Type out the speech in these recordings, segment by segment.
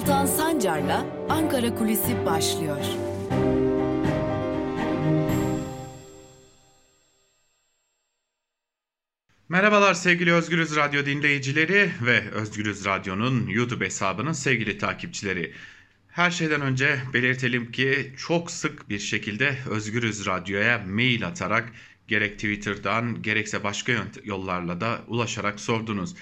Altan Sancar'la Ankara Kulisi başlıyor. Merhabalar sevgili Özgürüz Radyo dinleyicileri ve Özgürüz Radyo'nun YouTube hesabının sevgili takipçileri. Her şeyden önce belirtelim ki çok sık bir şekilde Özgürüz Radyo'ya mail atarak gerek Twitter'dan gerekse başka yollarla da ulaşarak sordunuz.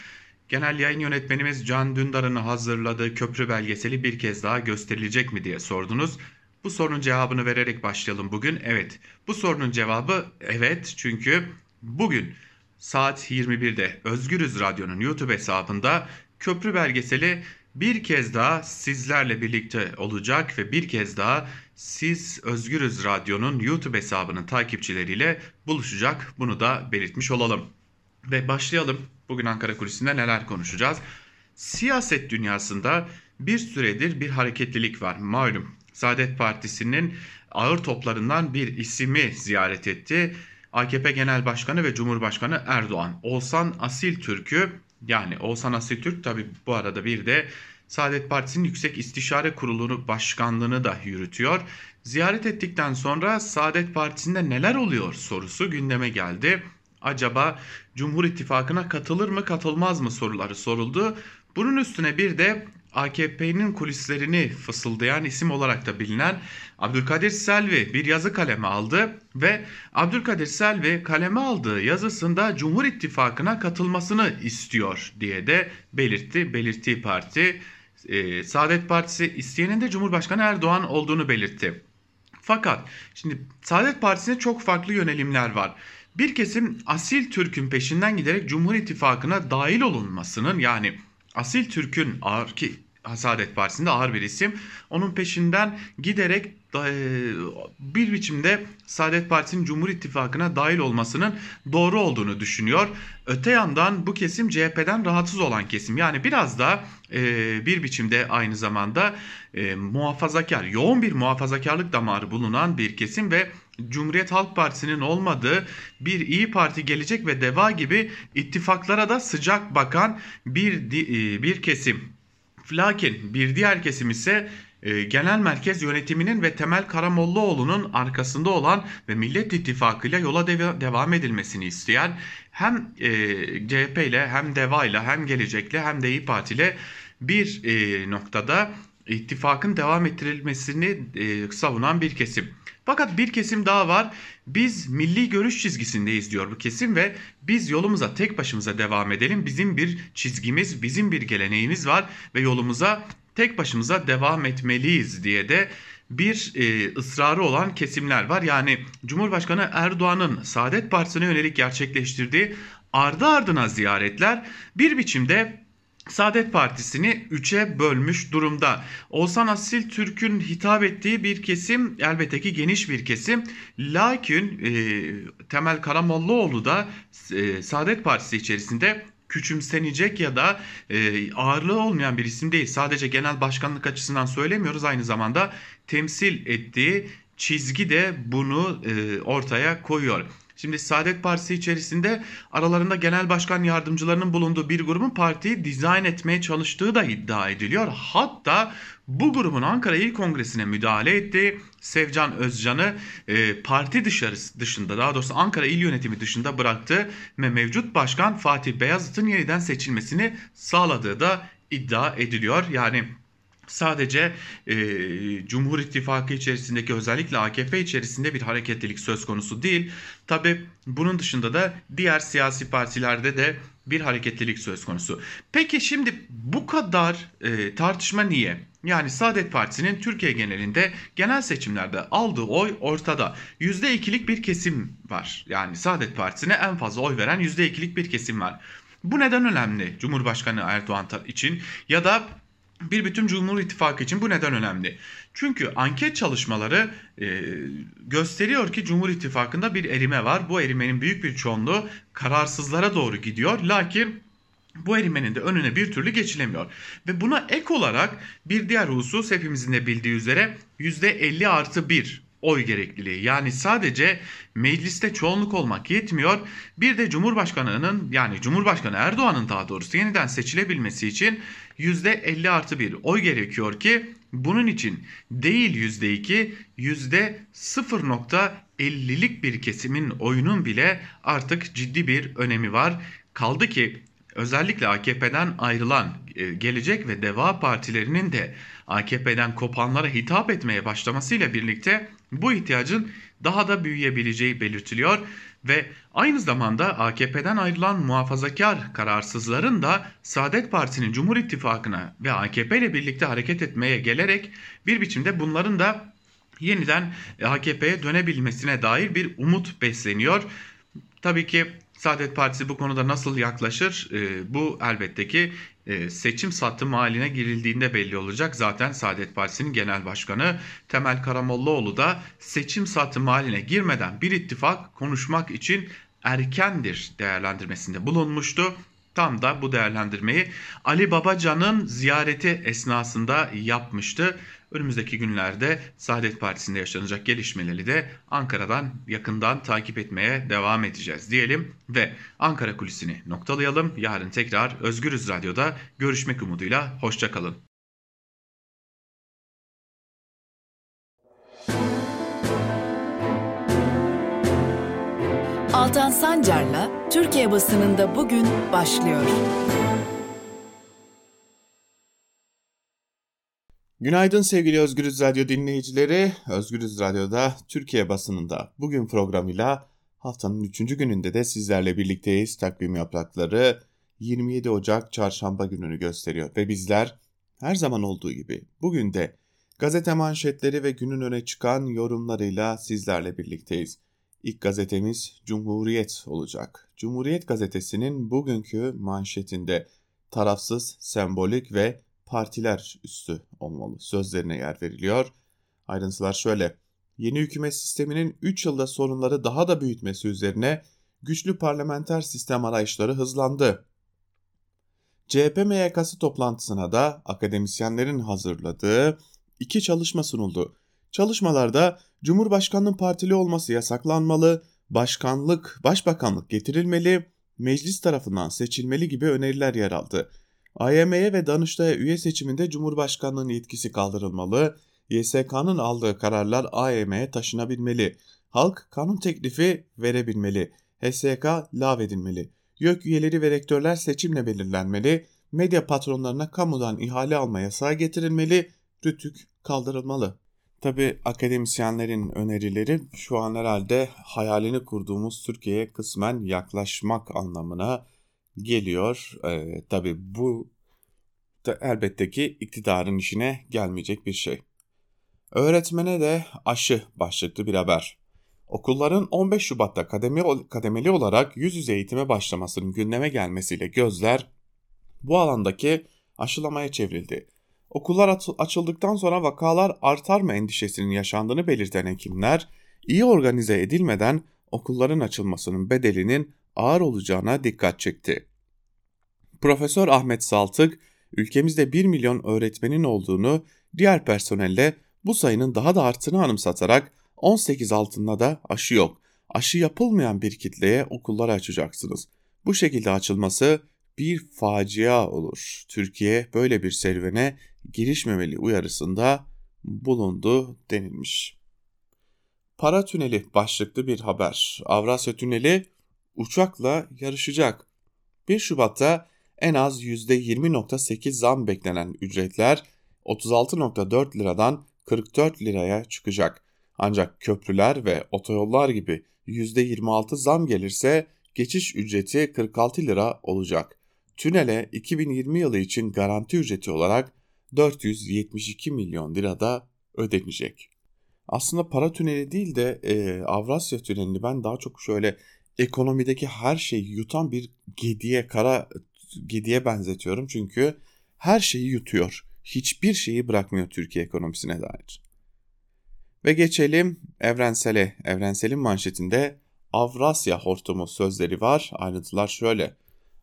Genel yayın yönetmenimiz Can Dündar'ın hazırladığı köprü belgeseli bir kez daha gösterilecek mi diye sordunuz. Bu sorunun cevabını vererek başlayalım bugün. Evet bu sorunun cevabı evet çünkü bugün saat 21'de Özgürüz Radyo'nun YouTube hesabında köprü belgeseli bir kez daha sizlerle birlikte olacak ve bir kez daha siz Özgürüz Radyo'nun YouTube hesabının takipçileriyle buluşacak. Bunu da belirtmiş olalım. Ve başlayalım. Bugün Ankara Kulisi'nde neler konuşacağız? Siyaset dünyasında bir süredir bir hareketlilik var. Malum Saadet Partisi'nin ağır toplarından bir isimi ziyaret etti. AKP Genel Başkanı ve Cumhurbaşkanı Erdoğan. Oğuzhan Asil Türk'ü yani Oğuzhan Asil Türk tabi bu arada bir de Saadet Partisi'nin Yüksek İstişare Kurulu'nu başkanlığını da yürütüyor. Ziyaret ettikten sonra Saadet Partisi'nde neler oluyor sorusu gündeme geldi. Acaba Cumhur İttifakı'na katılır mı katılmaz mı soruları soruldu. Bunun üstüne bir de AKP'nin kulislerini fısıldayan isim olarak da bilinen Abdülkadir Selvi bir yazı kaleme aldı ve Abdülkadir Selvi kaleme aldığı yazısında Cumhur İttifakı'na katılmasını istiyor diye de belirtti. Belirttiği parti e, Saadet Partisi isteyenin de Cumhurbaşkanı Erdoğan olduğunu belirtti. Fakat şimdi Saadet Partisi'ne çok farklı yönelimler var. Bir kesim asil Türk'ün peşinden giderek Cumhur İttifakı'na dahil olunmasının yani asil Türk'ün ağır ki Saadet Partisi'nde ağır bir isim. Onun peşinden giderek bir biçimde Saadet Partisi'nin Cumhur İttifakı'na dahil olmasının doğru olduğunu düşünüyor. Öte yandan bu kesim CHP'den rahatsız olan kesim. Yani biraz da e, bir biçimde aynı zamanda e, muhafazakar, yoğun bir muhafazakarlık damarı bulunan bir kesim ve Cumhuriyet Halk Partisi'nin olmadığı bir İyi Parti gelecek ve DEVA gibi ittifaklara da sıcak bakan bir bir kesim. Lakin bir diğer kesim ise e, genel merkez yönetiminin ve Temel Karamollaoğlu'nun arkasında olan ve Millet İttifakı ile yola dev devam edilmesini isteyen hem e, CHP ile hem DEVA ile hem Gelecek'le hem de İyi Parti ile bir e, noktada ittifakın devam ettirilmesini e, savunan bir kesim. Fakat bir kesim daha var. Biz milli görüş çizgisindeyiz diyor bu kesim ve biz yolumuza tek başımıza devam edelim. Bizim bir çizgimiz, bizim bir geleneğimiz var ve yolumuza tek başımıza devam etmeliyiz diye de bir e, ısrarı olan kesimler var. Yani Cumhurbaşkanı Erdoğan'ın Saadet Partisi'ne yönelik gerçekleştirdiği ardı ardına ziyaretler bir biçimde Saadet Partisi'ni üçe bölmüş durumda. Oğuzhan Asil Türk'ün hitap ettiği bir kesim elbette ki geniş bir kesim. Lakin e, Temel Karamollaoğlu da e, Saadet Partisi içerisinde küçümsenecek ya da e, ağırlığı olmayan bir isim değil. Sadece genel başkanlık açısından söylemiyoruz aynı zamanda temsil ettiği çizgi de bunu e, ortaya koyuyor. Şimdi Saadet Partisi içerisinde aralarında genel başkan yardımcılarının bulunduğu bir grubun partiyi dizayn etmeye çalıştığı da iddia ediliyor. Hatta bu grubun Ankara İl Kongresi'ne müdahale ettiği Sevcan Özcan'ı e, parti dışarısı dışında daha doğrusu Ankara İl Yönetimi dışında bıraktı ve mevcut başkan Fatih Beyazıt'ın yeniden seçilmesini sağladığı da iddia ediliyor. Yani sadece e, Cumhur İttifakı içerisindeki özellikle AKP içerisinde bir hareketlilik söz konusu değil. Tabi bunun dışında da diğer siyasi partilerde de bir hareketlilik söz konusu. Peki şimdi bu kadar e, tartışma niye? Yani Saadet Partisi'nin Türkiye genelinde genel seçimlerde aldığı oy ortada. %2'lik bir kesim var. Yani Saadet Partisi'ne en fazla oy veren %2'lik bir kesim var. Bu neden önemli Cumhurbaşkanı Erdoğan için ya da bir bütün Cumhur İttifakı için bu neden önemli? Çünkü anket çalışmaları e, gösteriyor ki Cumhur İttifakı'nda bir erime var. Bu erimenin büyük bir çoğunluğu kararsızlara doğru gidiyor. Lakin bu erimenin de önüne bir türlü geçilemiyor. Ve buna ek olarak bir diğer husus hepimizin de bildiği üzere %50 artı 1 oy gerekliliği. Yani sadece mecliste çoğunluk olmak yetmiyor. Bir de Cumhurbaşkanı'nın yani Cumhurbaşkanı Erdoğan'ın daha doğrusu yeniden seçilebilmesi için %50 artı bir oy gerekiyor ki bunun için değil %2 %0.50'lik bir kesimin oyunun bile artık ciddi bir önemi var. Kaldı ki özellikle AKP'den ayrılan e, Gelecek ve Deva partilerinin de AKP'den kopanlara hitap etmeye başlamasıyla birlikte bu ihtiyacın daha da büyüyebileceği belirtiliyor ve aynı zamanda AKP'den ayrılan muhafazakar kararsızların da Saadet Partisi'nin Cumhur İttifakı'na ve AKP ile birlikte hareket etmeye gelerek bir biçimde bunların da yeniden AKP'ye dönebilmesine dair bir umut besleniyor. Tabii ki Saadet Partisi bu konuda nasıl yaklaşır? E, bu elbette ki seçim sattım haline girildiğinde belli olacak. Zaten Saadet Partisi'nin genel başkanı Temel Karamollaoğlu da seçim sattım haline girmeden bir ittifak konuşmak için erkendir değerlendirmesinde bulunmuştu. Tam da bu değerlendirmeyi Ali Babacan'ın ziyareti esnasında yapmıştı. Önümüzdeki günlerde Saadet Partisi'nde yaşanacak gelişmeleri de Ankara'dan yakından takip etmeye devam edeceğiz diyelim ve Ankara kulisini noktalayalım. Yarın tekrar Özgürüz Radyo'da görüşmek umuduyla hoşçakalın. Altan Sancar'la Türkiye basınında bugün başlıyor. Günaydın sevgili Özgürüz Radyo dinleyicileri. Özgürüz Radyo'da Türkiye basınında bugün programıyla haftanın 3. gününde de sizlerle birlikteyiz. Takvim yaprakları 27 Ocak çarşamba gününü gösteriyor ve bizler her zaman olduğu gibi bugün de gazete manşetleri ve günün öne çıkan yorumlarıyla sizlerle birlikteyiz. İlk gazetemiz Cumhuriyet olacak. Cumhuriyet gazetesinin bugünkü manşetinde tarafsız, sembolik ve partiler üstü olmalı sözlerine yer veriliyor. Ayrıntılar şöyle. Yeni hükümet sisteminin 3 yılda sorunları daha da büyütmesi üzerine güçlü parlamenter sistem arayışları hızlandı. CHP MYK'sı toplantısına da akademisyenlerin hazırladığı iki çalışma sunuldu. Çalışmalarda Cumhurbaşkanının partili olması yasaklanmalı, başkanlık, başbakanlık getirilmeli, meclis tarafından seçilmeli gibi öneriler yer aldı. AYM'ye ve Danıştay'a üye seçiminde Cumhurbaşkanlığının yetkisi kaldırılmalı, YSK'nın aldığı kararlar AYM'ye taşınabilmeli, halk kanun teklifi verebilmeli, HSK lağvedilmeli, YÖK üyeleri ve rektörler seçimle belirlenmeli, medya patronlarına kamudan ihale alma yasağı getirilmeli, rütük kaldırılmalı. Tabi akademisyenlerin önerileri şu an herhalde hayalini kurduğumuz Türkiye'ye kısmen yaklaşmak anlamına geliyor. Ee, Tabi bu da elbette ki iktidarın işine gelmeyecek bir şey. Öğretmene de aşı başlıklı bir haber. Okulların 15 Şubat'ta kademe, kademeli olarak yüz yüze eğitime başlamasının gündeme gelmesiyle gözler bu alandaki aşılamaya çevrildi. Okullar açıldıktan sonra vakalar artar mı endişesinin yaşandığını belirten hekimler, iyi organize edilmeden okulların açılmasının bedelinin ağır olacağına dikkat çekti. Profesör Ahmet Saltık, ülkemizde 1 milyon öğretmenin olduğunu, diğer personelle bu sayının daha da arttığını anımsatarak 18 altında da aşı yok. Aşı yapılmayan bir kitleye okulları açacaksınız. Bu şekilde açılması bir facia olur. Türkiye böyle bir serüvene girişmemeli uyarısında bulundu denilmiş. Para tüneli başlıklı bir haber. Avrasya tüneli uçakla yarışacak. 1 Şubat'ta en az %20.8 zam beklenen ücretler 36.4 liradan 44 liraya çıkacak. Ancak köprüler ve otoyollar gibi %26 zam gelirse geçiş ücreti 46 lira olacak. Tünele 2020 yılı için garanti ücreti olarak 472 milyon lira da ödenecek. Aslında para tüneli değil de e, Avrasya tünelini ben daha çok şöyle ekonomideki her şeyi yutan bir gediye, kara gediye benzetiyorum. Çünkü her şeyi yutuyor. Hiçbir şeyi bırakmıyor Türkiye ekonomisine dair. Ve geçelim evrensele. Evrenselin manşetinde Avrasya hortumu sözleri var. Ayrıntılar şöyle.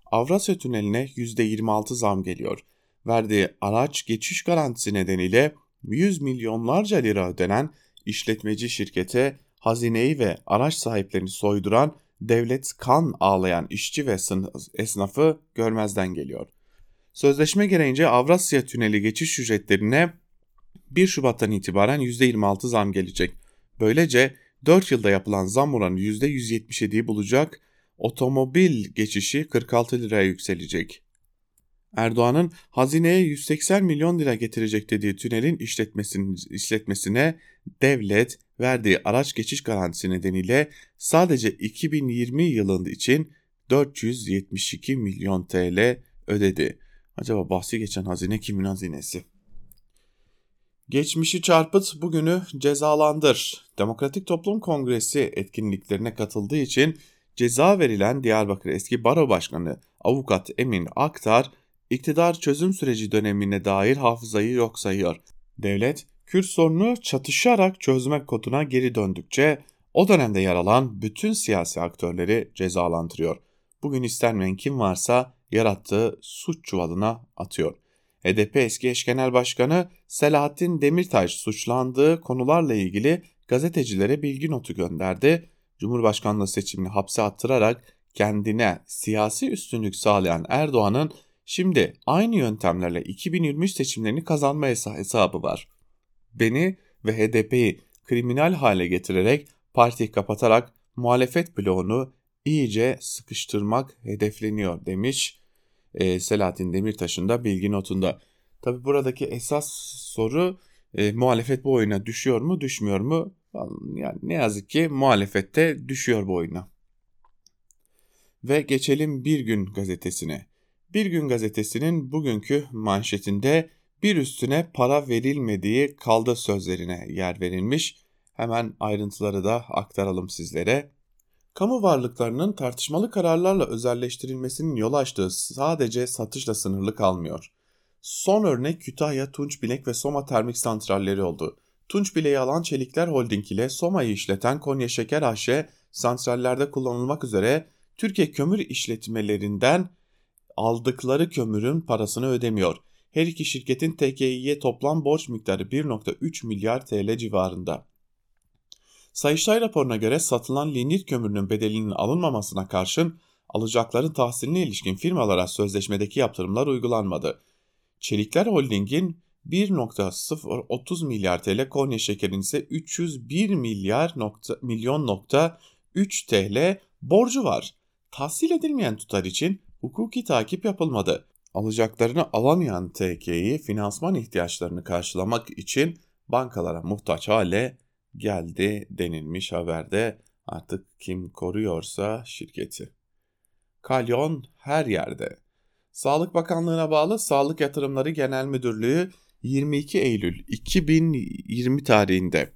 Avrasya tüneline %26 zam geliyor. Verdiği araç geçiş garantisi nedeniyle 100 milyonlarca lira ödenen işletmeci şirkete hazineyi ve araç sahiplerini soyduran devlet kan ağlayan işçi ve esnafı görmezden geliyor. Sözleşme gereğince Avrasya Tüneli geçiş ücretlerine 1 Şubat'tan itibaren %26 zam gelecek. Böylece 4 yılda yapılan zam oranı %177'yi bulacak, otomobil geçişi 46 liraya yükselecek. Erdoğan'ın hazineye 180 milyon lira getirecek dediği tünelin işletmesine devlet verdiği araç geçiş garantisi nedeniyle sadece 2020 yılında için 472 milyon TL ödedi. Acaba bahsi geçen hazine kimin hazinesi? Geçmişi çarpıt, bugünü cezalandır. Demokratik Toplum Kongresi etkinliklerine katıldığı için ceza verilen Diyarbakır eski baro başkanı avukat Emin Aktar, iktidar çözüm süreci dönemine dair hafızayı yok sayıyor. Devlet, Kürt sorunu çatışarak çözmek koduna geri döndükçe o dönemde yer alan bütün siyasi aktörleri cezalandırıyor. Bugün istenmeyen kim varsa yarattığı suç çuvalına atıyor. HDP eski eş genel başkanı Selahattin Demirtaş suçlandığı konularla ilgili gazetecilere bilgi notu gönderdi. Cumhurbaşkanlığı seçimini hapse attırarak kendine siyasi üstünlük sağlayan Erdoğan'ın şimdi aynı yöntemlerle 2023 seçimlerini kazanma hesabı var. Beni ve HDP'yi kriminal hale getirerek partiyi kapatarak muhalefet bloğunu iyice sıkıştırmak hedefleniyor demiş e, Selahattin Demirtaş'ın da bilgi notunda. Tabi buradaki esas soru e, muhalefet bu oyuna düşüyor mu düşmüyor mu? Yani ne yazık ki muhalefette düşüyor bu oyuna. Ve geçelim Bir Gün gazetesine. Bir Gün gazetesinin bugünkü manşetinde bir üstüne para verilmediği kaldı sözlerine yer verilmiş. Hemen ayrıntıları da aktaralım sizlere kamu varlıklarının tartışmalı kararlarla özelleştirilmesinin yol açtığı sadece satışla sınırlı kalmıyor. Son örnek Kütahya, Tunçbilek ve Soma termik santralleri oldu. Tunçbilek'i alan Çelikler Holding ile Soma'yı işleten Konya Şeker AŞ santrallerde kullanılmak üzere Türkiye kömür işletmelerinden aldıkları kömürün parasını ödemiyor. Her iki şirketin TKİ'ye toplam borç miktarı 1.3 milyar TL civarında. Sayıştay raporuna göre satılan lignit kömürünün bedelinin alınmamasına karşın alacakların tahsiline ilişkin firmalara sözleşmedeki yaptırımlar uygulanmadı. Çelikler Holding'in 1.030 milyar TL, Konya Şeker'in ise 301 milyar nokta, milyon nokta 3 TL borcu var. Tahsil edilmeyen tutar için hukuki takip yapılmadı. Alacaklarını alamayan TK'yi finansman ihtiyaçlarını karşılamak için bankalara muhtaç hale geldi denilmiş haberde artık kim koruyorsa şirketi. Kalyon her yerde. Sağlık Bakanlığı'na bağlı Sağlık Yatırımları Genel Müdürlüğü 22 Eylül 2020 tarihinde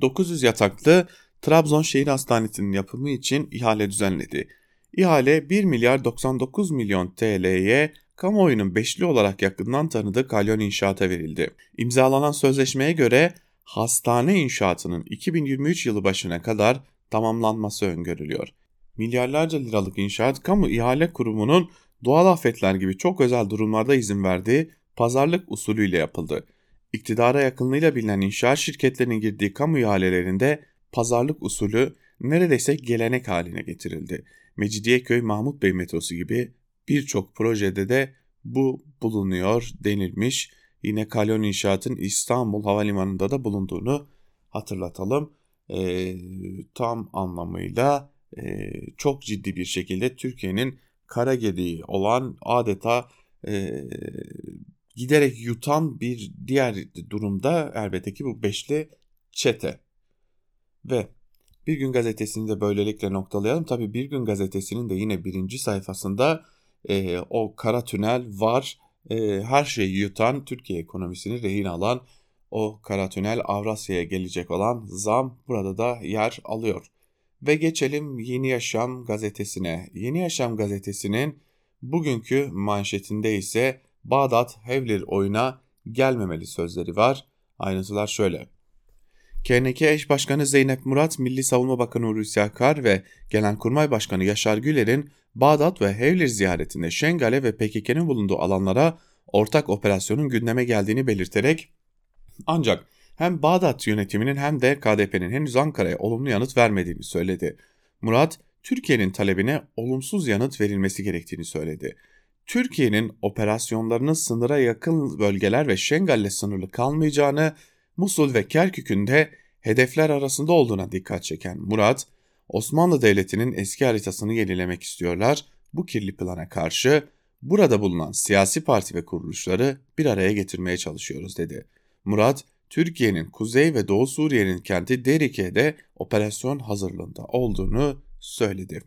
900 yataklı Trabzon Şehir Hastanesi'nin yapımı için ihale düzenledi. İhale 1 milyar 99 milyon TL'ye kamuoyunun beşli olarak yakından tanıdığı kalyon inşaata verildi. İmzalanan sözleşmeye göre hastane inşaatının 2023 yılı başına kadar tamamlanması öngörülüyor. Milyarlarca liralık inşaat kamu ihale kurumunun doğal afetler gibi çok özel durumlarda izin verdiği pazarlık usulüyle yapıldı. İktidara yakınlığıyla bilinen inşaat şirketlerinin girdiği kamu ihalelerinde pazarlık usulü neredeyse gelenek haline getirildi. Mecidiyeköy Mahmut Bey metrosu gibi birçok projede de bu bulunuyor denilmiş. Yine Kalyon İnşaat'ın İstanbul Havalimanı'nda da bulunduğunu hatırlatalım. E, tam anlamıyla e, çok ciddi bir şekilde Türkiye'nin kara gediği olan adeta e, giderek yutan bir diğer durumda elbette ki bu beşli çete. Ve Bir Gün Gazetesi'ni de böylelikle noktalayalım. Tabi Bir Gün Gazetesi'nin de yine birinci sayfasında e, o kara tünel var e, her şeyi yutan Türkiye ekonomisini rehin alan o kara tünel Avrasya'ya gelecek olan zam burada da yer alıyor. Ve geçelim Yeni Yaşam gazetesine. Yeni Yaşam gazetesinin bugünkü manşetinde ise Bağdat Hevlir oyuna gelmemeli sözleri var. Ayrıntılar şöyle. KNK eş başkanı Zeynep Murat, Milli Savunma Bakanı Hulusi Akar ve Genelkurmay Başkanı Yaşar Güler'in Bağdat ve Hevlir ziyaretinde Şengale ve PKK'nın bulunduğu alanlara ortak operasyonun gündeme geldiğini belirterek ancak hem Bağdat yönetiminin hem de KDP'nin henüz Ankara'ya olumlu yanıt vermediğini söyledi. Murat, Türkiye'nin talebine olumsuz yanıt verilmesi gerektiğini söyledi. Türkiye'nin operasyonlarının sınıra yakın bölgeler ve Şengal'le sınırlı kalmayacağını, Musul ve Kerkük'ün de hedefler arasında olduğuna dikkat çeken Murat, Osmanlı Devleti'nin eski haritasını yenilemek istiyorlar. Bu kirli plana karşı burada bulunan siyasi parti ve kuruluşları bir araya getirmeye çalışıyoruz dedi. Murat, Türkiye'nin Kuzey ve Doğu Suriye'nin kenti Derike'de operasyon hazırlığında olduğunu söyledi.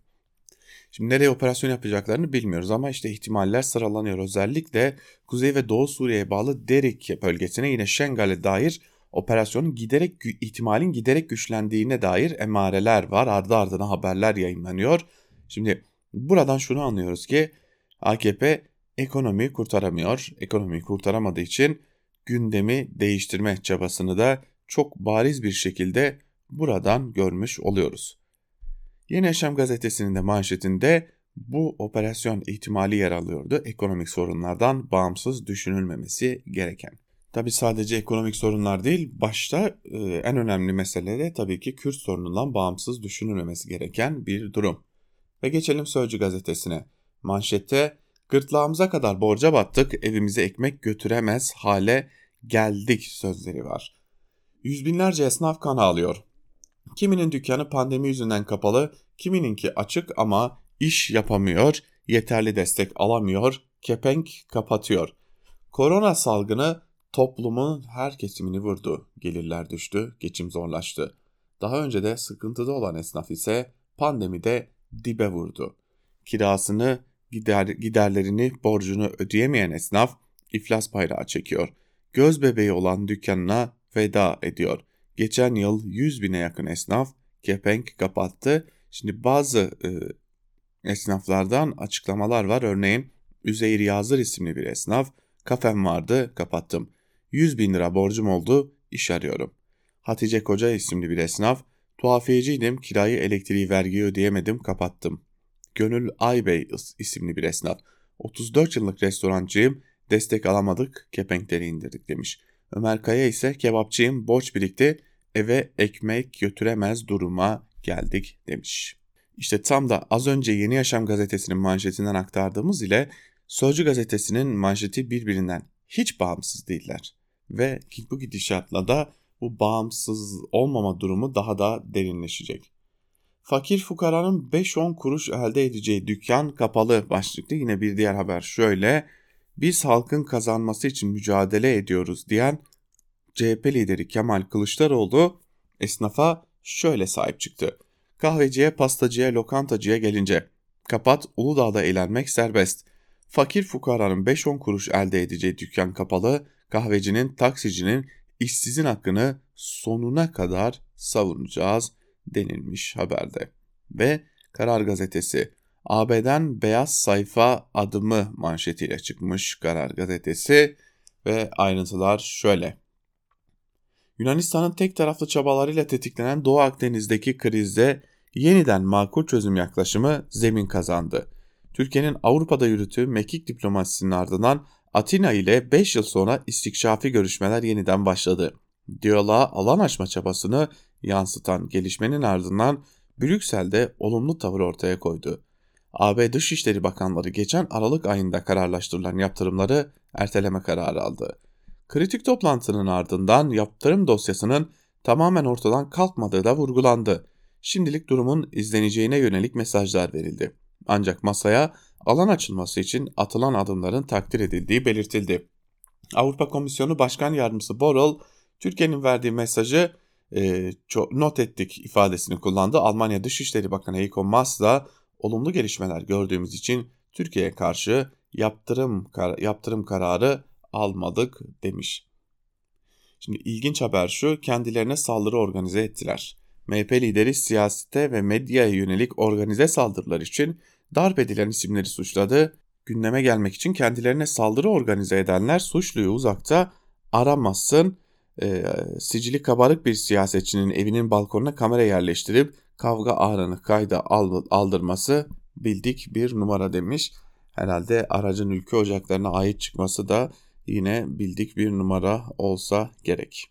Şimdi nereye operasyon yapacaklarını bilmiyoruz ama işte ihtimaller sıralanıyor. Özellikle Kuzey ve Doğu Suriye'ye bağlı Derike bölgesine yine Şengal'e dair operasyonun giderek ihtimalin giderek güçlendiğine dair emareler var. Ardı ardına haberler yayınlanıyor. Şimdi buradan şunu anlıyoruz ki AKP ekonomiyi kurtaramıyor. Ekonomiyi kurtaramadığı için gündemi değiştirme çabasını da çok bariz bir şekilde buradan görmüş oluyoruz. Yeni Yaşam gazetesinin de manşetinde bu operasyon ihtimali yer alıyordu. Ekonomik sorunlardan bağımsız düşünülmemesi gereken. Tabi sadece ekonomik sorunlar değil, başta e, en önemli mesele de tabii ki Kürt sorunundan bağımsız düşünülmemesi gereken bir durum. Ve geçelim Sözcü gazetesine. Manşette gırtlağımıza kadar borca battık, evimize ekmek götüremez hale geldik sözleri var. Yüz binlerce esnaf kan ağlıyor. Kiminin dükkanı pandemi yüzünden kapalı, kimininki açık ama iş yapamıyor, yeterli destek alamıyor, kepenk kapatıyor. Korona salgını toplumun her kesimini vurdu. Gelirler düştü, geçim zorlaştı. Daha önce de sıkıntıda olan esnaf ise pandemide dibe vurdu. Kirasını, gider, giderlerini, borcunu ödeyemeyen esnaf iflas bayrağı çekiyor. Göz bebeği olan dükkanına veda ediyor. Geçen yıl 100 bine yakın esnaf kepenk kapattı. Şimdi bazı e, esnaflardan açıklamalar var. Örneğin Üzeyir Yazır isimli bir esnaf kafem vardı kapattım. 100 bin lira borcum oldu iş arıyorum. Hatice Koca isimli bir esnaf tuhafiyeciydim kirayı elektriği vergiyi ödeyemedim kapattım. Gönül Aybey isimli bir esnaf 34 yıllık restorancıyım destek alamadık kepenkleri indirdik demiş. Ömer Kaya ise kebapçıyım borç birikti eve ekmek götüremez duruma geldik demiş. İşte tam da az önce Yeni Yaşam gazetesinin manşetinden aktardığımız ile Sözcü gazetesinin manşeti birbirinden hiç bağımsız değiller. Ve bu gidişatla da bu bağımsız olmama durumu daha da derinleşecek. Fakir fukaranın 5-10 kuruş elde edeceği dükkan kapalı başlıklı yine bir diğer haber şöyle. Biz halkın kazanması için mücadele ediyoruz diyen CHP lideri Kemal Kılıçdaroğlu esnafa şöyle sahip çıktı. Kahveciye, pastacıya, lokantacıya gelince kapat Uludağ'da eğlenmek serbest. Fakir fukaranın 5-10 kuruş elde edeceği dükkan kapalı, kahvecinin, taksicinin, işsizin hakkını sonuna kadar savunacağız denilmiş haberde. Ve Karar Gazetesi AB'den beyaz sayfa adımı manşetiyle çıkmış Karar Gazetesi ve ayrıntılar şöyle. Yunanistan'ın tek taraflı çabalarıyla tetiklenen Doğu Akdeniz'deki krizde yeniden makul çözüm yaklaşımı zemin kazandı. Türkiye'nin Avrupa'da yürüttüğü mekik diplomasisinin ardından Atina ile 5 yıl sonra istikşafi görüşmeler yeniden başladı. Diyaloğa alan açma çabasını yansıtan gelişmenin ardından Brüksel'de olumlu tavır ortaya koydu. AB Dışişleri Bakanları geçen Aralık ayında kararlaştırılan yaptırımları erteleme kararı aldı. Kritik toplantının ardından yaptırım dosyasının tamamen ortadan kalkmadığı da vurgulandı. Şimdilik durumun izleneceğine yönelik mesajlar verildi. Ancak masaya alan açılması için atılan adımların takdir edildiği belirtildi. Avrupa Komisyonu Başkan Yardımcısı Borrell, Türkiye'nin verdiği mesajı e, not ettik ifadesini kullandı. Almanya Dışişleri Bakanı Heiko Maas da olumlu gelişmeler gördüğümüz için Türkiye'ye karşı yaptırım yaptırım kararı almadık demiş. Şimdi ilginç haber şu kendilerine saldırı organize ettiler. MHP lideri siyasete ve medyaya yönelik organize saldırılar için darp edilen isimleri suçladı. Gündeme gelmek için kendilerine saldırı organize edenler suçluyu uzakta aramazsın. E, sicili kabarık bir siyasetçinin evinin balkonuna kamera yerleştirip kavga anını kayda aldırması bildik bir numara demiş. Herhalde aracın ülke ocaklarına ait çıkması da yine bildik bir numara olsa gerek.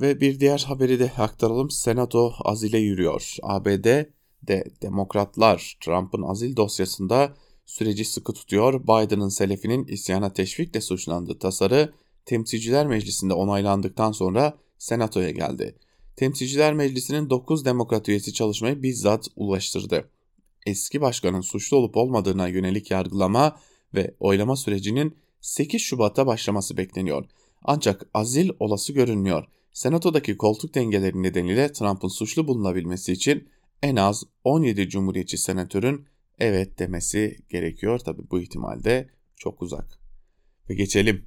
Ve bir diğer haberi de aktaralım. Senato azile yürüyor. ABD de demokratlar Trump'ın azil dosyasında süreci sıkı tutuyor. Biden'ın selefinin isyana teşvikle suçlandığı tasarı Temsilciler Meclisi'nde onaylandıktan sonra Senato'ya geldi. Temsilciler Meclisi'nin 9 demokrat üyesi çalışmayı bizzat ulaştırdı. Eski başkanın suçlu olup olmadığına yönelik yargılama ve oylama sürecinin 8 Şubat'ta başlaması bekleniyor. Ancak azil olası görünmüyor. Senato'daki koltuk dengeleri nedeniyle Trump'ın suçlu bulunabilmesi için en az 17 Cumhuriyetçi senatörün evet demesi gerekiyor. Tabi bu ihtimalde çok uzak. Ve geçelim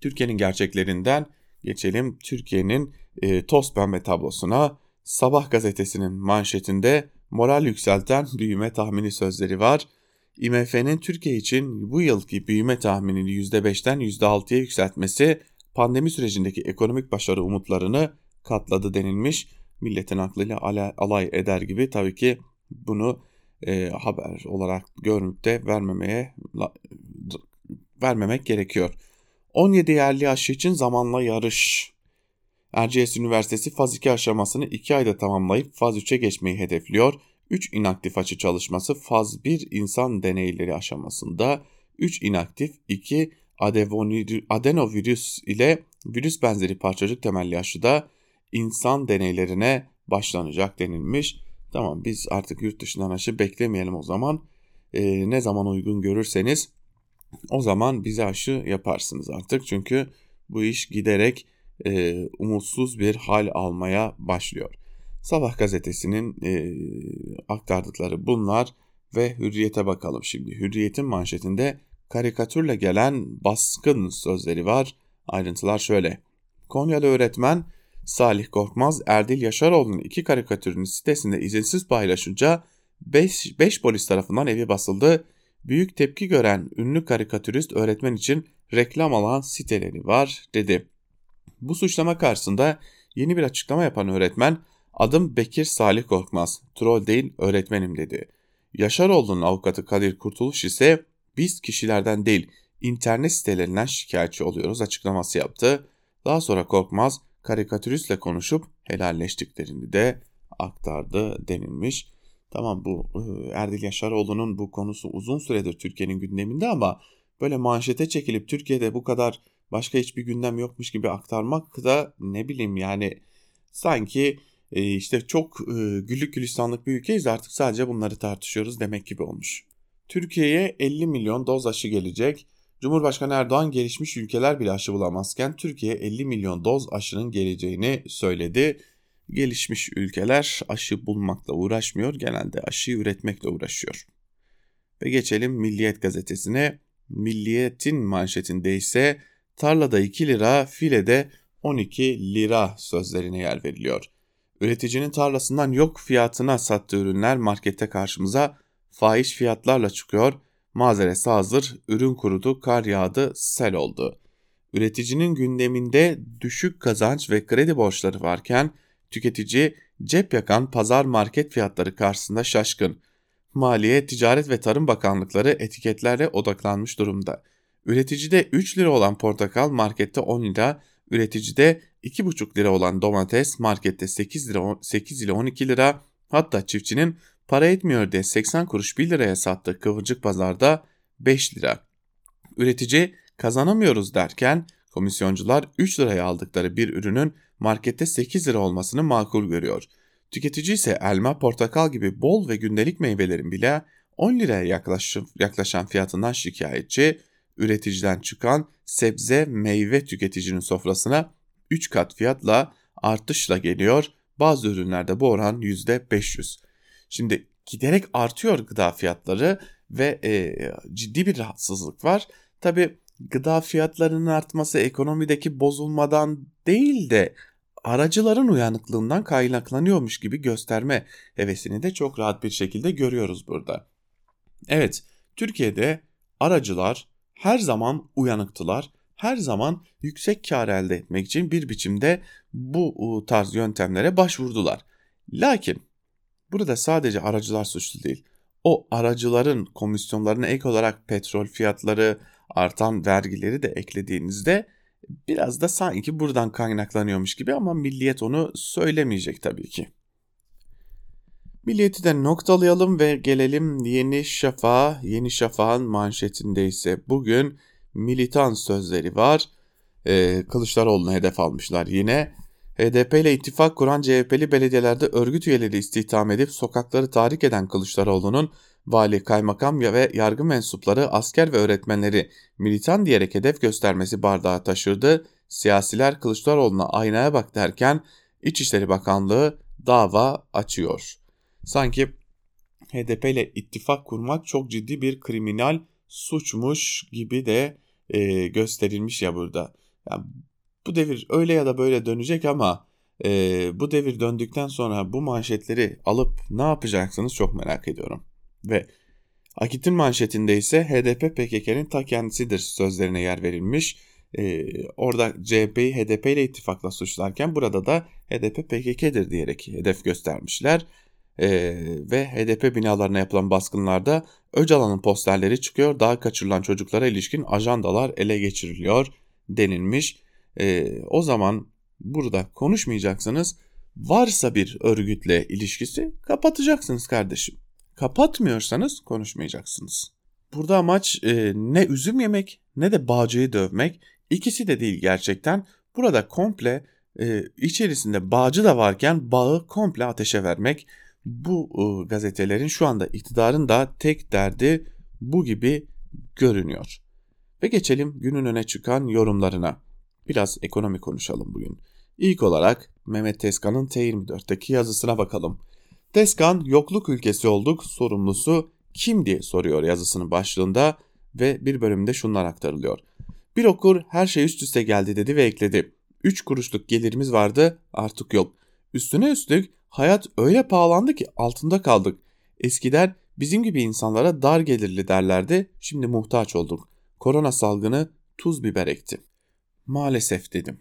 Türkiye'nin gerçeklerinden geçelim Türkiye'nin e, toz pembe tablosuna. Sabah gazetesinin manşetinde moral yükselten büyüme tahmini sözleri var. IMF'nin Türkiye için bu yılki büyüme tahminini %5'ten %6'ya yükseltmesi pandemi sürecindeki ekonomik başarı umutlarını katladı denilmiş. Milletin aklıyla alay eder gibi tabii ki bunu e, haber olarak görüp de vermemeye vermemek gerekiyor. 17 yerli aşı için zamanla yarış. Erciyes Üniversitesi faz 2 aşamasını 2 ayda tamamlayıp faz 3'e geçmeyi hedefliyor. 3 inaktif aşı çalışması faz 1 insan deneyleri aşamasında, 3 inaktif 2 adenovirüs ile virüs benzeri parçacık temelli aşıda insan deneylerine başlanacak denilmiş. Tamam biz artık yurt dışından aşı beklemeyelim o zaman. Ee, ne zaman uygun görürseniz o zaman bize aşı yaparsınız artık. Çünkü bu iş giderek e, umutsuz bir hal almaya başlıyor. Sabah gazetesinin e, aktardıkları bunlar ve Hürriyet'e bakalım şimdi. Hürriyet'in manşetinde karikatürle gelen baskın sözleri var. Ayrıntılar şöyle. Konyalı öğretmen Salih Korkmaz Erdil Yaşaroğlu'nun iki karikatürünü sitesinde izinsiz paylaşınca 5 polis tarafından evi basıldı. Büyük tepki gören ünlü karikatürist öğretmen için reklam alan siteleri var dedi. Bu suçlama karşısında yeni bir açıklama yapan öğretmen adım Bekir Salih Korkmaz, troll değil öğretmenim dedi. Yaşaroğlu'nun avukatı Kadir Kurtuluş ise biz kişilerden değil internet sitelerinden şikayetçi oluyoruz açıklaması yaptı. Daha sonra Korkmaz karikatüristle konuşup helalleştiklerini de aktardı denilmiş. Tamam bu e, Erdil Yaşaroğlu'nun bu konusu uzun süredir Türkiye'nin gündeminde ama böyle manşete çekilip Türkiye'de bu kadar başka hiçbir gündem yokmuş gibi aktarmak da ne bileyim yani sanki e, işte çok e, güllük gülistanlık bir ülkeyiz artık sadece bunları tartışıyoruz demek gibi olmuş. Türkiye'ye 50 milyon doz aşı gelecek. Cumhurbaşkanı Erdoğan gelişmiş ülkeler bile aşı bulamazken Türkiye 50 milyon doz aşının geleceğini söyledi. Gelişmiş ülkeler aşı bulmakla uğraşmıyor, genelde aşı üretmekle uğraşıyor. Ve geçelim Milliyet gazetesine. Milliyet'in manşetinde ise tarlada 2 lira, filede 12 lira sözlerine yer veriliyor. Üreticinin tarlasından yok fiyatına sattığı ürünler markette karşımıza fahiş fiyatlarla çıkıyor. Mazeresi hazır, ürün kurudu, kar yağdı, sel oldu. Üreticinin gündeminde düşük kazanç ve kredi borçları varken tüketici cep yakan pazar market fiyatları karşısında şaşkın. Maliye, Ticaret ve Tarım Bakanlıkları etiketlerle odaklanmış durumda. Üreticide 3 lira olan portakal markette 10 lira, üreticide 2,5 lira olan domates markette 8 lira 8 ile 12 lira, hatta çiftçinin para etmiyor diye 80 kuruş 1 liraya sattığı kıvırcık pazarda 5 lira. Üretici kazanamıyoruz derken komisyoncular 3 liraya aldıkları bir ürünün markette 8 lira olmasını makul görüyor. Tüketici ise elma, portakal gibi bol ve gündelik meyvelerin bile 10 liraya yaklaşan fiyatından şikayetçi, üreticiden çıkan sebze meyve tüketicinin sofrasına 3 kat fiyatla artışla geliyor. Bazı ürünlerde bu oran %500. Şimdi giderek artıyor gıda fiyatları ve e, ciddi bir rahatsızlık var. Tabi gıda fiyatlarının artması ekonomideki bozulmadan değil de aracıların uyanıklığından kaynaklanıyormuş gibi gösterme hevesini de çok rahat bir şekilde görüyoruz burada. Evet, Türkiye'de aracılar her zaman uyanıktılar. Her zaman yüksek kar elde etmek için bir biçimde bu tarz yöntemlere başvurdular. Lakin burada sadece aracılar suçlu değil. O aracıların komisyonlarına ek olarak petrol fiyatları, artan vergileri de eklediğinizde Biraz da sanki buradan kaynaklanıyormuş gibi ama milliyet onu söylemeyecek tabii ki. Milliyeti de noktalayalım ve gelelim Yeni Şafak'a. Yeni Şafak'ın manşetinde ise bugün militan sözleri var. Ee, Kılıçdaroğlu'na hedef almışlar yine. HDP ile ittifak kuran CHP'li belediyelerde örgüt üyeleri istihdam edip sokakları tahrik eden Kılıçdaroğlu'nun vali, kaymakam ve yargı mensupları, asker ve öğretmenleri militan diyerek hedef göstermesi bardağı taşırdı. Siyasiler Kılıçdaroğlu'na aynaya bak derken İçişleri Bakanlığı dava açıyor. Sanki HDP ile ittifak kurmak çok ciddi bir kriminal suçmuş gibi de e, gösterilmiş ya burada. Yani bu devir öyle ya da böyle dönecek ama e, bu devir döndükten sonra bu manşetleri alıp ne yapacaksınız çok merak ediyorum. Ve Akit'in manşetinde ise HDP PKK'nin ta kendisidir sözlerine yer verilmiş. Ee, orada CHP'yi HDP ile ittifakla suçlarken burada da HDP PKK'dir diyerek hedef göstermişler. Ee, ve HDP binalarına yapılan baskınlarda Öcalan'ın posterleri çıkıyor. Daha kaçırılan çocuklara ilişkin ajandalar ele geçiriliyor denilmiş. Ee, o zaman burada konuşmayacaksınız. Varsa bir örgütle ilişkisi kapatacaksınız kardeşim. Kapatmıyorsanız konuşmayacaksınız. Burada amaç e, ne üzüm yemek ne de bağcıyı dövmek. İkisi de değil gerçekten. Burada komple e, içerisinde bağcı da varken bağı komple ateşe vermek. Bu e, gazetelerin şu anda iktidarın da tek derdi bu gibi görünüyor. Ve geçelim günün öne çıkan yorumlarına. Biraz ekonomi konuşalım bugün. İlk olarak Mehmet Tezkan'ın T24'teki yazısına bakalım. Deskan yokluk ülkesi olduk sorumlusu kim diye soruyor yazısının başlığında ve bir bölümde şunlar aktarılıyor. Bir okur her şey üst üste geldi dedi ve ekledi. 3 kuruşluk gelirimiz vardı artık yok. Üstüne üstlük hayat öyle pahalandı ki altında kaldık. Eskiden bizim gibi insanlara dar gelirli derlerdi şimdi muhtaç olduk. Korona salgını tuz biber ekti. Maalesef dedim.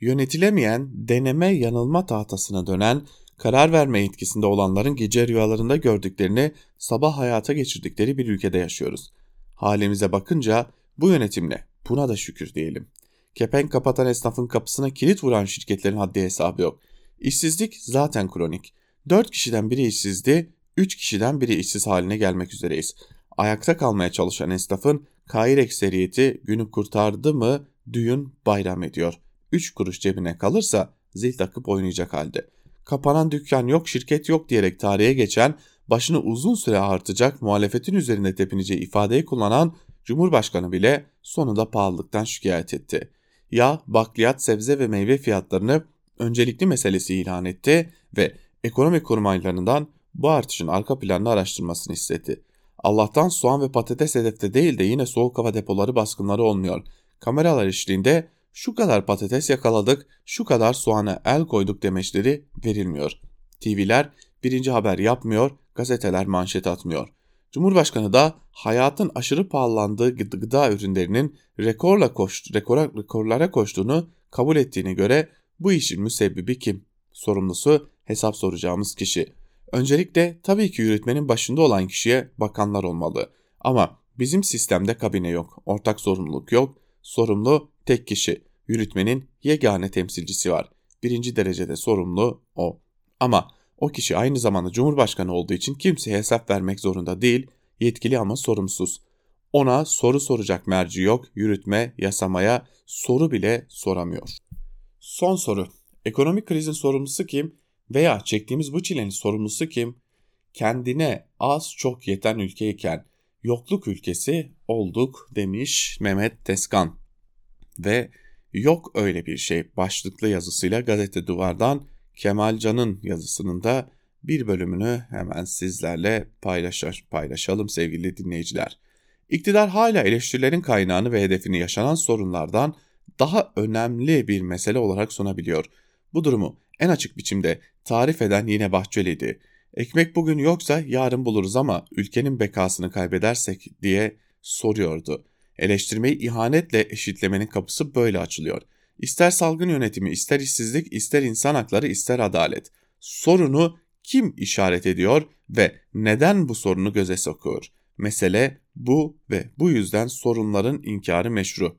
Yönetilemeyen deneme yanılma tahtasına dönen karar verme etkisinde olanların gece rüyalarında gördüklerini sabah hayata geçirdikleri bir ülkede yaşıyoruz. Halimize bakınca bu yönetimle buna da şükür diyelim. Kepenk kapatan esnafın kapısına kilit vuran şirketlerin haddi hesabı yok. İşsizlik zaten kronik. 4 kişiden biri işsizdi, 3 kişiden biri işsiz haline gelmek üzereyiz. Ayakta kalmaya çalışan esnafın kair ekseriyeti günü kurtardı mı düğün bayram ediyor. 3 kuruş cebine kalırsa zil takıp oynayacak halde kapanan dükkan yok, şirket yok diyerek tarihe geçen, başını uzun süre artacak muhalefetin üzerinde tepineceği ifadeyi kullanan Cumhurbaşkanı bile sonunda pahalılıktan şikayet etti. Yağ, bakliyat, sebze ve meyve fiyatlarını öncelikli meselesi ilan etti ve ekonomi kurmaylarından bu artışın arka planını araştırmasını istedi. Allah'tan soğan ve patates hedefte değil de yine soğuk hava depoları baskınları olmuyor. Kameralar eşliğinde şu kadar patates yakaladık, şu kadar soğana el koyduk demeçleri verilmiyor. TV'ler birinci haber yapmıyor, gazeteler manşet atmıyor. Cumhurbaşkanı da hayatın aşırı pahalandığı gıda ürünlerinin rekorla koş, rekora, rekorlara koştuğunu kabul ettiğine göre bu işin müsebbibi kim? Sorumlusu hesap soracağımız kişi. Öncelikle tabii ki yürütmenin başında olan kişiye bakanlar olmalı. Ama bizim sistemde kabine yok, ortak sorumluluk yok, sorumlu tek kişi, yürütmenin yegane temsilcisi var. Birinci derecede sorumlu o. Ama o kişi aynı zamanda Cumhurbaşkanı olduğu için kimseye hesap vermek zorunda değil, yetkili ama sorumsuz. Ona soru soracak merci yok, yürütme, yasamaya soru bile soramıyor. Son soru. Ekonomik krizin sorumlusu kim veya çektiğimiz bu çilenin sorumlusu kim? Kendine az çok yeten ülkeyken yokluk ülkesi olduk demiş Mehmet Teskan ve yok öyle bir şey başlıklı yazısıyla gazete duvardan Kemal Can'ın yazısının da bir bölümünü hemen sizlerle paylaşalım sevgili dinleyiciler. İktidar hala eleştirilerin kaynağını ve hedefini yaşanan sorunlardan daha önemli bir mesele olarak sunabiliyor. Bu durumu en açık biçimde tarif eden yine Bahçeli'ydi. Ekmek bugün yoksa yarın buluruz ama ülkenin bekasını kaybedersek diye soruyordu. Eleştirmeyi ihanetle eşitlemenin kapısı böyle açılıyor. İster salgın yönetimi, ister işsizlik, ister insan hakları, ister adalet. Sorunu kim işaret ediyor ve neden bu sorunu göze sokuyor? Mesele bu ve bu yüzden sorunların inkarı meşru.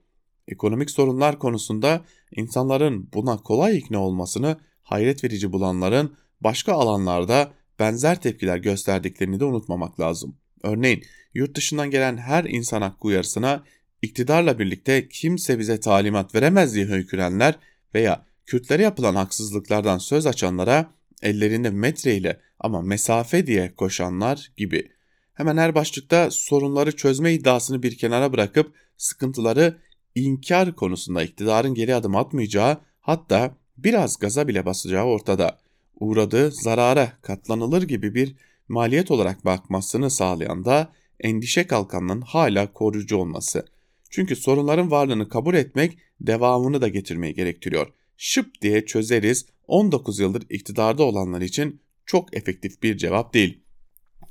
Ekonomik sorunlar konusunda insanların buna kolay ikna olmasını hayret verici bulanların başka alanlarda benzer tepkiler gösterdiklerini de unutmamak lazım. Örneğin yurt dışından gelen her insan hakkı uyarısına iktidarla birlikte kimse bize talimat veremez diye höykürenler veya Kürtlere yapılan haksızlıklardan söz açanlara ellerinde metre ile ama mesafe diye koşanlar gibi. Hemen her başlıkta sorunları çözme iddiasını bir kenara bırakıp sıkıntıları inkar konusunda iktidarın geri adım atmayacağı hatta biraz gaza bile basacağı ortada. Uğradığı zarara katlanılır gibi bir maliyet olarak bakmasını sağlayan da endişe kalkanının hala koruyucu olması. Çünkü sorunların varlığını kabul etmek devamını da getirmeyi gerektiriyor. Şıp diye çözeriz 19 yıldır iktidarda olanlar için çok efektif bir cevap değil.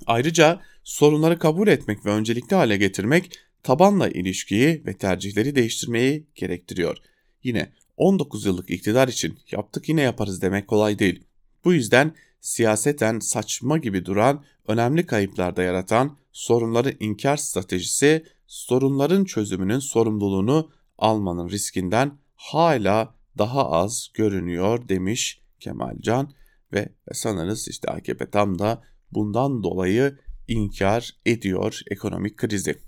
Ayrıca sorunları kabul etmek ve öncelikli hale getirmek tabanla ilişkiyi ve tercihleri değiştirmeyi gerektiriyor. Yine 19 yıllık iktidar için yaptık yine yaparız demek kolay değil. Bu yüzden siyaseten saçma gibi duran, önemli kayıplarda yaratan sorunları inkar stratejisi sorunların çözümünün sorumluluğunu almanın riskinden hala daha az görünüyor demiş Kemalcan ve sanırız işte AKP tam da bundan dolayı inkar ediyor ekonomik krizi.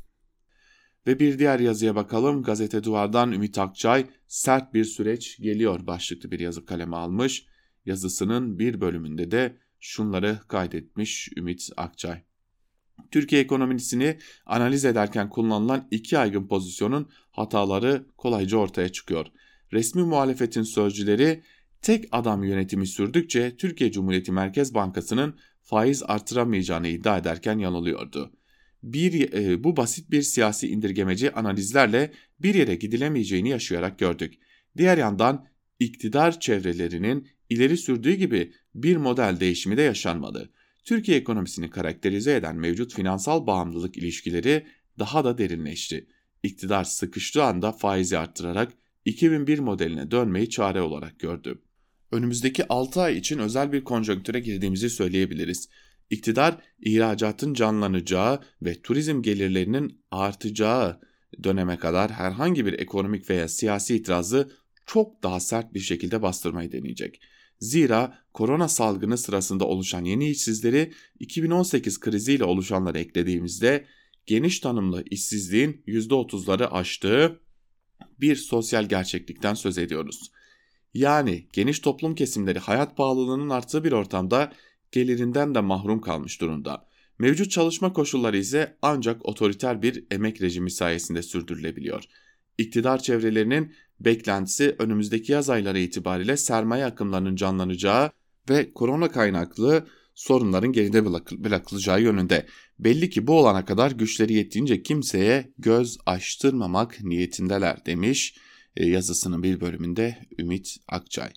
Ve bir diğer yazıya bakalım. Gazete Duvar'dan Ümit Akçay sert bir süreç geliyor başlıklı bir yazı kaleme almış. Yazısının bir bölümünde de şunları kaydetmiş Ümit Akçay. Türkiye ekonomisini analiz ederken kullanılan iki aygın pozisyonun hataları kolayca ortaya çıkıyor. Resmi muhalefetin sözcüleri tek adam yönetimi sürdükçe Türkiye Cumhuriyeti Merkez Bankası'nın faiz artıramayacağını iddia ederken yanılıyordu. Bir, e, bu basit bir siyasi indirgemeci analizlerle bir yere gidilemeyeceğini yaşayarak gördük. Diğer yandan iktidar çevrelerinin ileri sürdüğü gibi bir model değişimi de yaşanmadı. Türkiye ekonomisini karakterize eden mevcut finansal bağımlılık ilişkileri daha da derinleşti. İktidar sıkıştığı anda faizi arttırarak 2001 modeline dönmeyi çare olarak gördü. Önümüzdeki 6 ay için özel bir konjonktüre girdiğimizi söyleyebiliriz. İktidar ihracatın canlanacağı ve turizm gelirlerinin artacağı döneme kadar herhangi bir ekonomik veya siyasi itirazı çok daha sert bir şekilde bastırmayı deneyecek. Zira korona salgını sırasında oluşan yeni işsizleri 2018 kriziyle oluşanları eklediğimizde geniş tanımlı işsizliğin %30'ları aştığı bir sosyal gerçeklikten söz ediyoruz. Yani geniş toplum kesimleri hayat pahalılığının arttığı bir ortamda gelirinden de mahrum kalmış durumda. Mevcut çalışma koşulları ise ancak otoriter bir emek rejimi sayesinde sürdürülebiliyor. İktidar çevrelerinin beklentisi önümüzdeki yaz ayları itibariyle sermaye akımlarının canlanacağı ve korona kaynaklı sorunların geride bırakılacağı yönünde. Belli ki bu olana kadar güçleri yettiğince kimseye göz açtırmamak niyetindeler demiş e, yazısının bir bölümünde Ümit Akçay.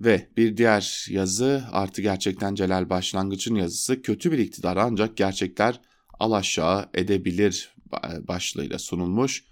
Ve bir diğer yazı artı gerçekten Celal Başlangıç'ın yazısı kötü bir iktidar ancak gerçekler alaşağı edebilir başlığıyla sunulmuş.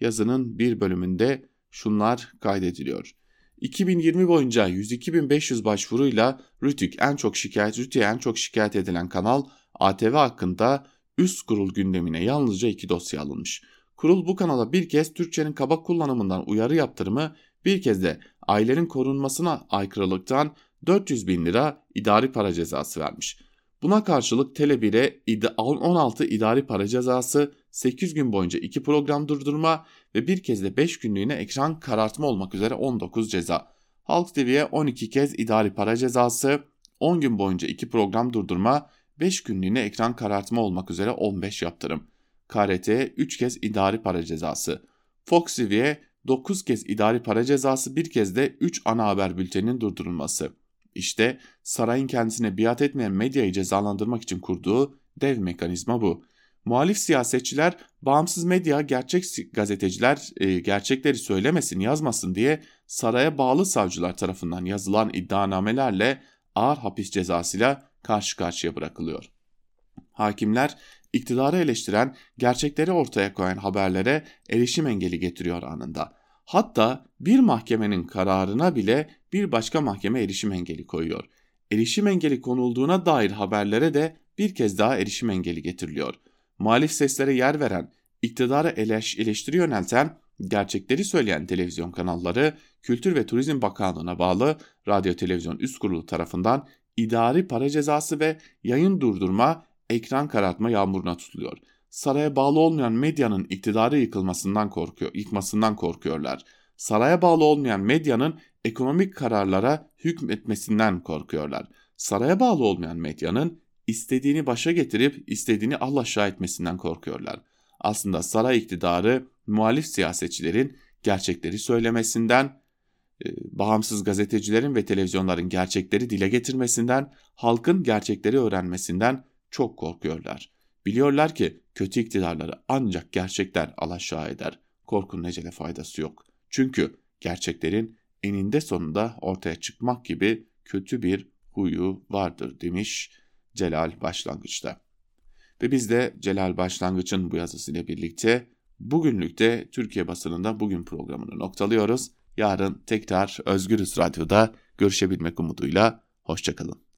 Yazının bir bölümünde şunlar kaydediliyor. 2020 boyunca 102.500 başvuruyla Rütük en çok şikayet Rütük'e en çok şikayet edilen kanal ATV hakkında üst kurul gündemine yalnızca iki dosya alınmış. Kurul bu kanala bir kez Türkçenin kaba kullanımından uyarı yaptırımı bir kez de ailenin korunmasına aykırılıktan 400 bin lira idari para cezası vermiş. Buna karşılık Tele1'e 16 idari para cezası, 8 gün boyunca 2 program durdurma ve bir kez de 5 günlüğüne ekran karartma olmak üzere 19 ceza. Halk TV'ye 12 kez idari para cezası, 10 gün boyunca 2 program durdurma, 5 günlüğüne ekran karartma olmak üzere 15 yaptırım. KRT'ye 3 kez idari para cezası. Fox TV'ye 9 kez idari para cezası bir kez de 3 ana haber bülteninin durdurulması. İşte sarayın kendisine biat etmeyen medyayı cezalandırmak için kurduğu dev mekanizma bu. Muhalif siyasetçiler, bağımsız medya, gerçek gazeteciler e, gerçekleri söylemesin, yazmasın diye saraya bağlı savcılar tarafından yazılan iddianamelerle ağır hapis cezasıyla karşı karşıya bırakılıyor. Hakimler iktidarı eleştiren, gerçekleri ortaya koyan haberlere erişim engeli getiriyor anında. Hatta bir mahkemenin kararına bile bir başka mahkeme erişim engeli koyuyor. Erişim engeli konulduğuna dair haberlere de bir kez daha erişim engeli getiriliyor. Muhalif seslere yer veren, iktidara eleş, eleştiri yönelten gerçekleri söyleyen televizyon kanalları Kültür ve Turizm Bakanlığı'na bağlı Radyo Televizyon Üst Kurulu tarafından idari para cezası ve yayın durdurma, ekran karartma yağmuruna tutuluyor. Saraya bağlı olmayan medyanın iktidarı yıkılmasından korkuyor, yıkmasından korkuyorlar. Saraya bağlı olmayan medyanın ekonomik kararlara hükmetmesinden korkuyorlar. Saraya bağlı olmayan medyanın istediğini başa getirip istediğini Allah aşağı etmesinden korkuyorlar. Aslında saray iktidarı muhalif siyasetçilerin gerçekleri söylemesinden, e, bağımsız gazetecilerin ve televizyonların gerçekleri dile getirmesinden, halkın gerçekleri öğrenmesinden çok korkuyorlar. Biliyorlar ki kötü iktidarları ancak gerçekler alaşağı eder. Korkunun ecele faydası yok. Çünkü gerçeklerin eninde sonunda ortaya çıkmak gibi kötü bir huyu vardır demiş Celal başlangıçta. Ve biz de Celal Başlangıç'ın bu yazısıyla birlikte bugünlükte Türkiye basınında bugün programını noktalıyoruz. Yarın tekrar Özgürüz Radyo'da görüşebilmek umuduyla hoşçakalın.